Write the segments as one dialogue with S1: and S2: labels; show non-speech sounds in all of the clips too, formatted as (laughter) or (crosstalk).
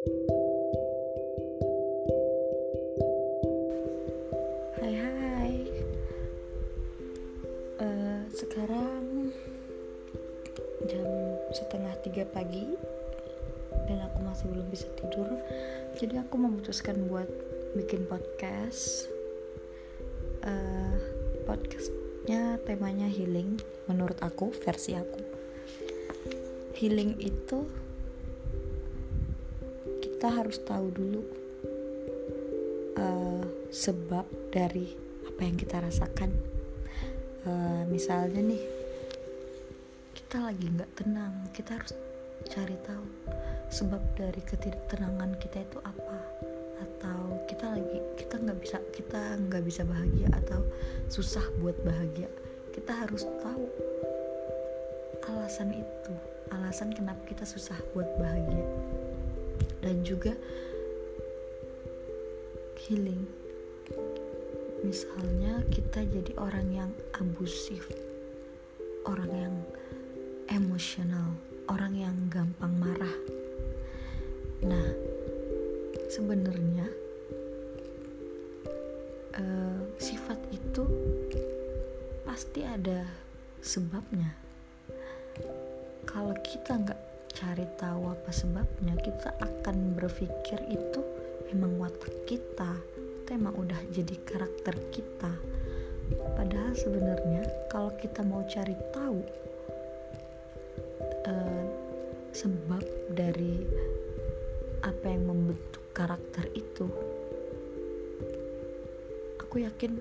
S1: Hai hai. Uh, Sekarang Jam setengah tiga pagi Dan aku masih belum bisa tidur. Jadi aku memutuskan buat bikin podcast. Uh, Podcastnya temanya healing Menurut aku, versi aku. Healing itu Kita harus tahu dulu uh, sebab dari apa yang kita rasakan. Uh, misalnya nih kita lagi nggak tenang kita harus cari tahu sebab dari ketidaktenangan kita itu apa. Atau kita lagi kita nggak bisa kita nggak bisa bahagia atau susah buat bahagia. Kita harus tahu alasan itu alasan kenapa kita susah buat bahagia dan juga healing. Misalnya kita jadi orang yang abusif orang yang emosional orang yang gampang marah. Nah sebenarnya uh, sifat itu pasti ada sebabnya. Kalau kita nggak cari tahu apa sebabnya kita akan berpikir itu emang watak kita itu emang udah jadi karakter kita. Padahal sebenarnya kalau kita mau cari tahu uh, sebab dari apa yang membentuk karakter itu aku yakin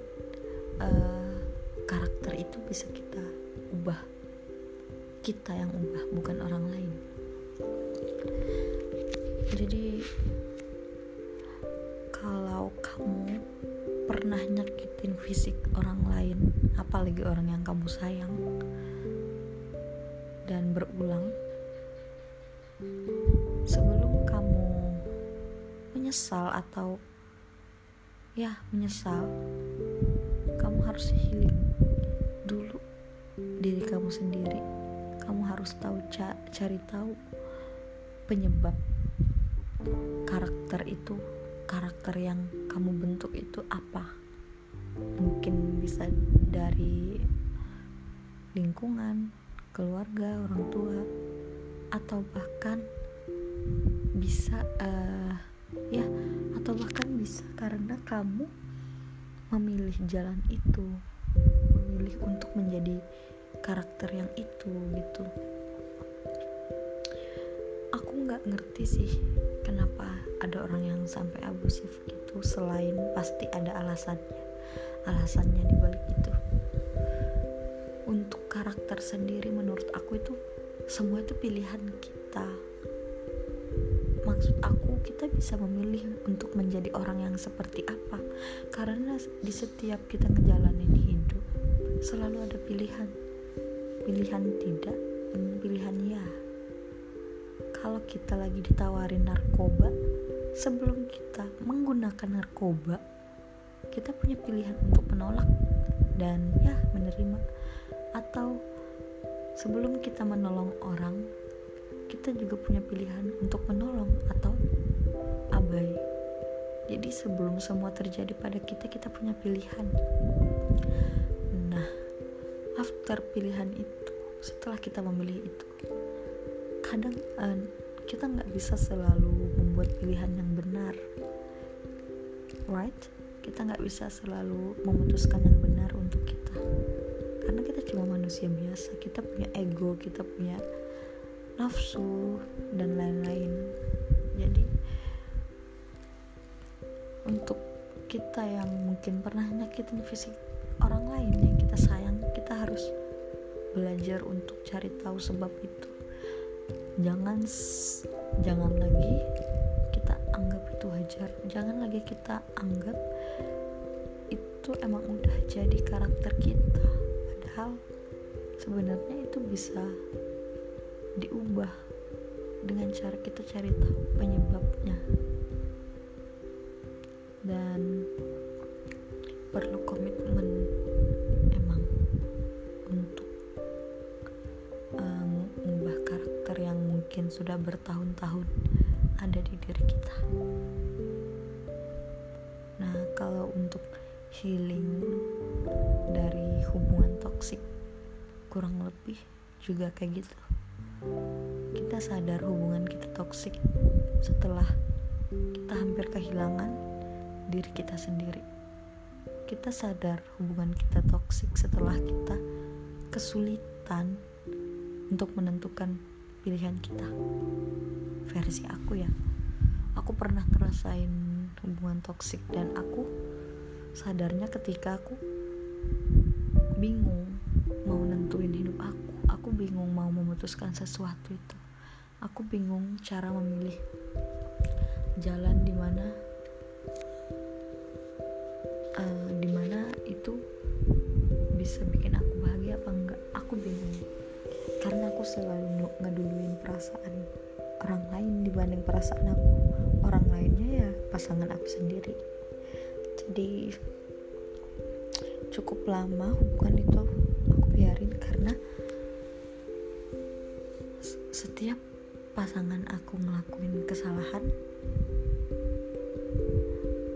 S1: uh, karakter itu bisa kita ubah kita yang ubah bukan orang lain jadi kalau kamu pernah nyakitin fisik orang lain, apalagi orang yang kamu sayang, dan berulang, sebelum kamu menyesal atau ya menyesal, kamu harus healing dulu diri kamu sendiri. Kamu harus tahu cari tahu penyebab karakter itu karakter yang kamu bentuk itu apa? Mungkin bisa dari lingkungan keluarga orang tua atau bahkan bisa uh, ya atau bahkan bisa karena kamu memilih jalan itu memilih untuk menjadi karakter yang itu gitu nggak ngerti sih kenapa ada orang yang sampai abusif gitu selain pasti ada alasannya. Alasannya di balik itu. Untuk karakter sendiri menurut aku itu semua itu pilihan kita. Maksud aku kita bisa memilih untuk menjadi orang yang seperti apa. Karena di setiap kita ngejalanin hidup selalu ada pilihan. Pilihan tidak pilihan ya kalau kita lagi ditawarin narkoba sebelum kita menggunakan narkoba kita punya pilihan untuk menolak dan ya menerima. Atau sebelum kita menolong orang kita juga punya pilihan untuk menolong atau abai. Jadi sebelum semua terjadi pada kita kita punya pilihan. Nah after pilihan itu setelah kita memilih itu kadang uh, kita nggak bisa selalu membuat pilihan yang benar. Right? Kita nggak bisa selalu memutuskan yang benar untuk kita. Karena kita cuma manusia biasa kita punya ego kita punya nafsu dan lain-lain. Jadi untuk kita yang mungkin pernah nyakitin fisik orang lain yang kita sayang kita harus belajar untuk cari tahu sebab itu jangan jangan lagi kita anggap itu wajar. Jangan lagi kita anggap itu emang udah jadi karakter kita. Padahal sebenarnya itu bisa diubah dengan cara kita cari tahu penyebabnya. Dan perlu komitmen sudah bertahun-tahun ada di diri kita. Nah kalau untuk healing dari hubungan toksik kurang lebih juga kayak gitu. Kita sadar hubungan kita toksik setelah kita hampir kehilangan diri kita sendiri. Kita sadar hubungan kita toksik setelah kita kesulitan untuk menentukan pilihan kita. Versi aku ya. Aku pernah ngerasain hubungan toksik dan aku sadarnya ketika aku bingung mau nentuin hidup aku. Aku bingung mau memutuskan sesuatu itu. Aku bingung cara memilih jalan di mana pasangan aku sendiri. Jadi cukup lama hubungan itu aku biarin karena setiap pasangan aku ngelakuin kesalahan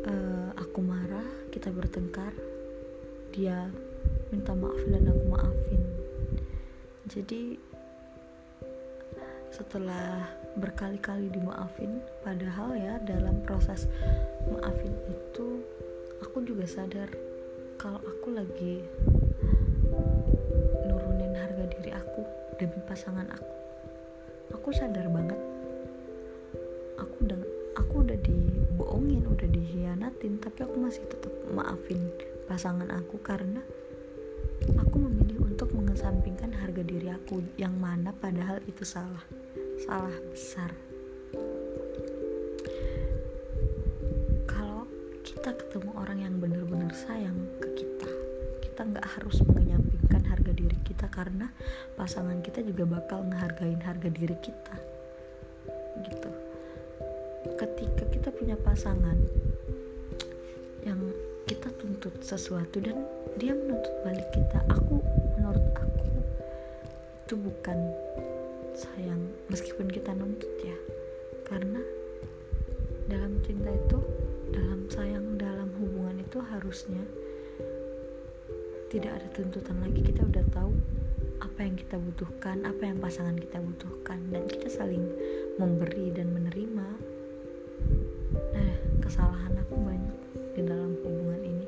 S1: uh, aku marah kita bertengkar dia minta maaf dan aku maafin. Jadi setelah berkali-kali dimaafin padahal ya dalam proses maafin itu aku juga sadar kalau aku lagi nurunin harga diri aku demi pasangan aku. Aku sadar banget. Aku udah aku udah dibohongin udah dihianatin tapi aku masih tetap maafin pasangan aku karena aku diri aku yang mana padahal itu salah. Salah besar. Kalau kita ketemu orang yang benar-benar sayang ke kita kita nggak harus menyampingkan harga diri kita karena pasangan kita juga bakal ngehargain harga diri kita. Gitu. Ketika kita punya pasangan yang kita tuntut sesuatu dan dia menuntut balik kita aku itu bukan sayang meskipun kita nuntut ya. Karena dalam cinta itu dalam sayang dalam hubungan itu harusnya tidak ada tuntutan lagi. Kita udah tahu apa yang kita butuhkan apa yang pasangan kita butuhkan dan kita saling memberi dan menerima. Nah kesalahan aku banyak di dalam hubungan ini.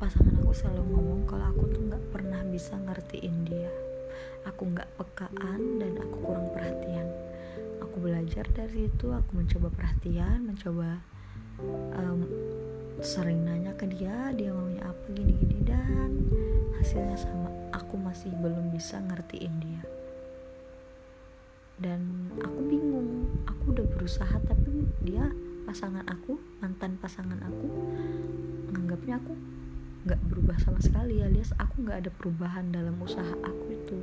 S1: Pasangan selalu ngomong kalau aku tuh nggak pernah bisa ngertiin dia. Aku nggak pekaan dan aku kurang perhatian. Aku belajar dari itu aku mencoba perhatian mencoba um, sering nanya ke dia dia maunya apa gini-gini dan hasilnya sama. Aku masih belum bisa ngertiin dia. Dan aku bingung aku udah berusaha tapi dia pasangan aku mantan pasangan aku menganggapnya aku nggak berubah sama sekali alias aku nggak ada perubahan dalam usaha aku itu.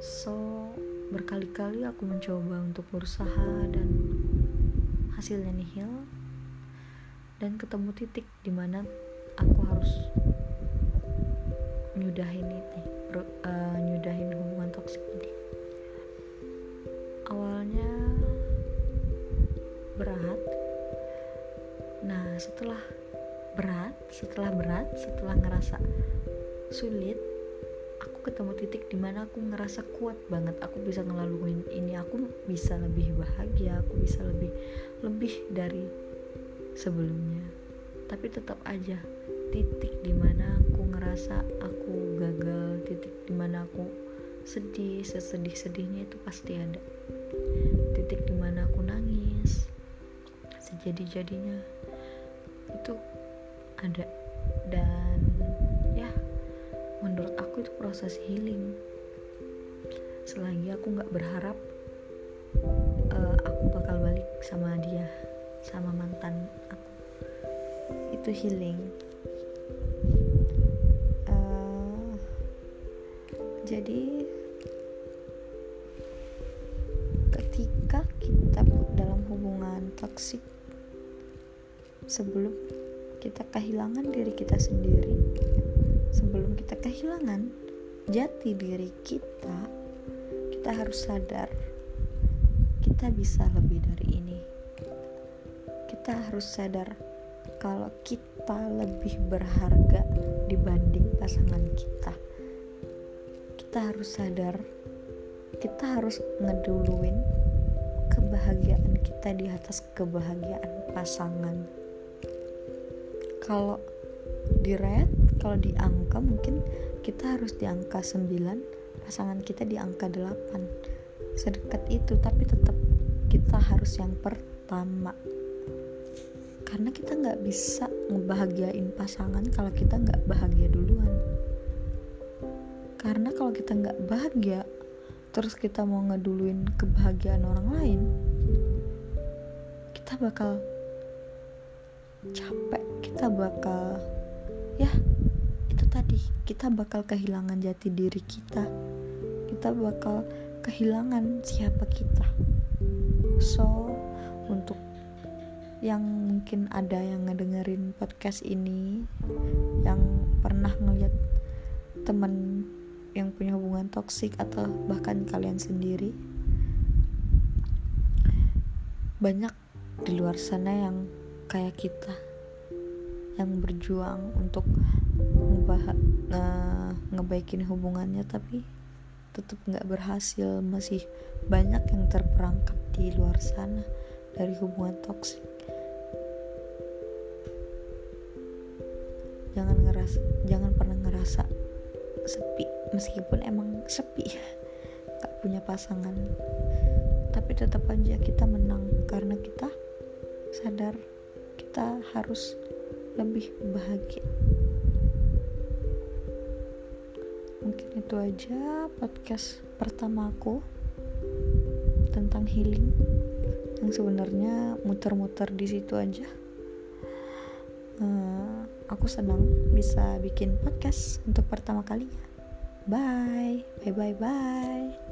S1: So berkali-kali aku mencoba untuk berusaha dan hasilnya nihil dan ketemu titik di mana aku harus nyudahin ini uh, nyudahin hubungan toksik ini. Awalnya berat nah setelah berat setelah berat setelah ngerasa sulit aku ketemu titik di mana aku ngerasa kuat banget. Aku bisa ngelaluin ini aku bisa lebih bahagia aku bisa lebih lebih dari sebelumnya. Tapi tetap aja titik di mana aku ngerasa aku gagal titik di mana aku sedih sesedih sedihnya itu pasti ada. Titik di mana aku nangis sejadi-jadinya. itu ada. Dan ya menurut aku itu proses healing. Selagi aku nggak berharap uh, aku bakal balik sama dia sama mantan aku. Itu healing. Uh, jadi ketika kita dalam hubungan toksik sebelum kita kehilangan diri kita sendiri. Sebelum kita kehilangan jati diri kita kita harus sadar kita bisa lebih dari ini. Kita harus sadar kalau kita lebih berharga dibanding pasangan kita. Kita harus sadar kita harus ngeduluin kebahagiaan kita di atas kebahagiaan pasangan kalau di red kalau di angka mungkin kita harus di angka 9 pasangan kita di angka 8 sedekat itu tapi tetap kita harus yang pertama. Karena kita nggak bisa ngebahagiain pasangan kalau kita nggak bahagia duluan. Karena kalau kita nggak bahagia terus kita mau ngeduluin kebahagiaan orang lain kita bakal capek. Kita bakal ya itu tadi. Kita bakal kehilangan jati diri kita. Kita bakal kehilangan siapa kita. So untuk yang mungkin ada yang ngedengerin podcast ini yang pernah ngeliat temen yang punya hubungan toksik atau bahkan kalian sendiri banyak di luar sana yang kayak kita yang berjuang untuk ngebah uh, ngebaikin hubungannya tapi tetap nggak berhasil. Masih banyak yang terperangkap di luar sana dari hubungan toksik. Jangan ngerasa jangan pernah ngerasa sepi meskipun emang sepi (laughs) gak punya pasangan. Tapi tetap aja kita menang karena kita sadar kita harus lebih bahagia. Mungkin itu aja podcast pertama aku tentang healing yang sebenarnya muter-muter di situ aja. Uh, aku senang bisa bikin podcast untuk pertama kalinya. Bye bye bye bye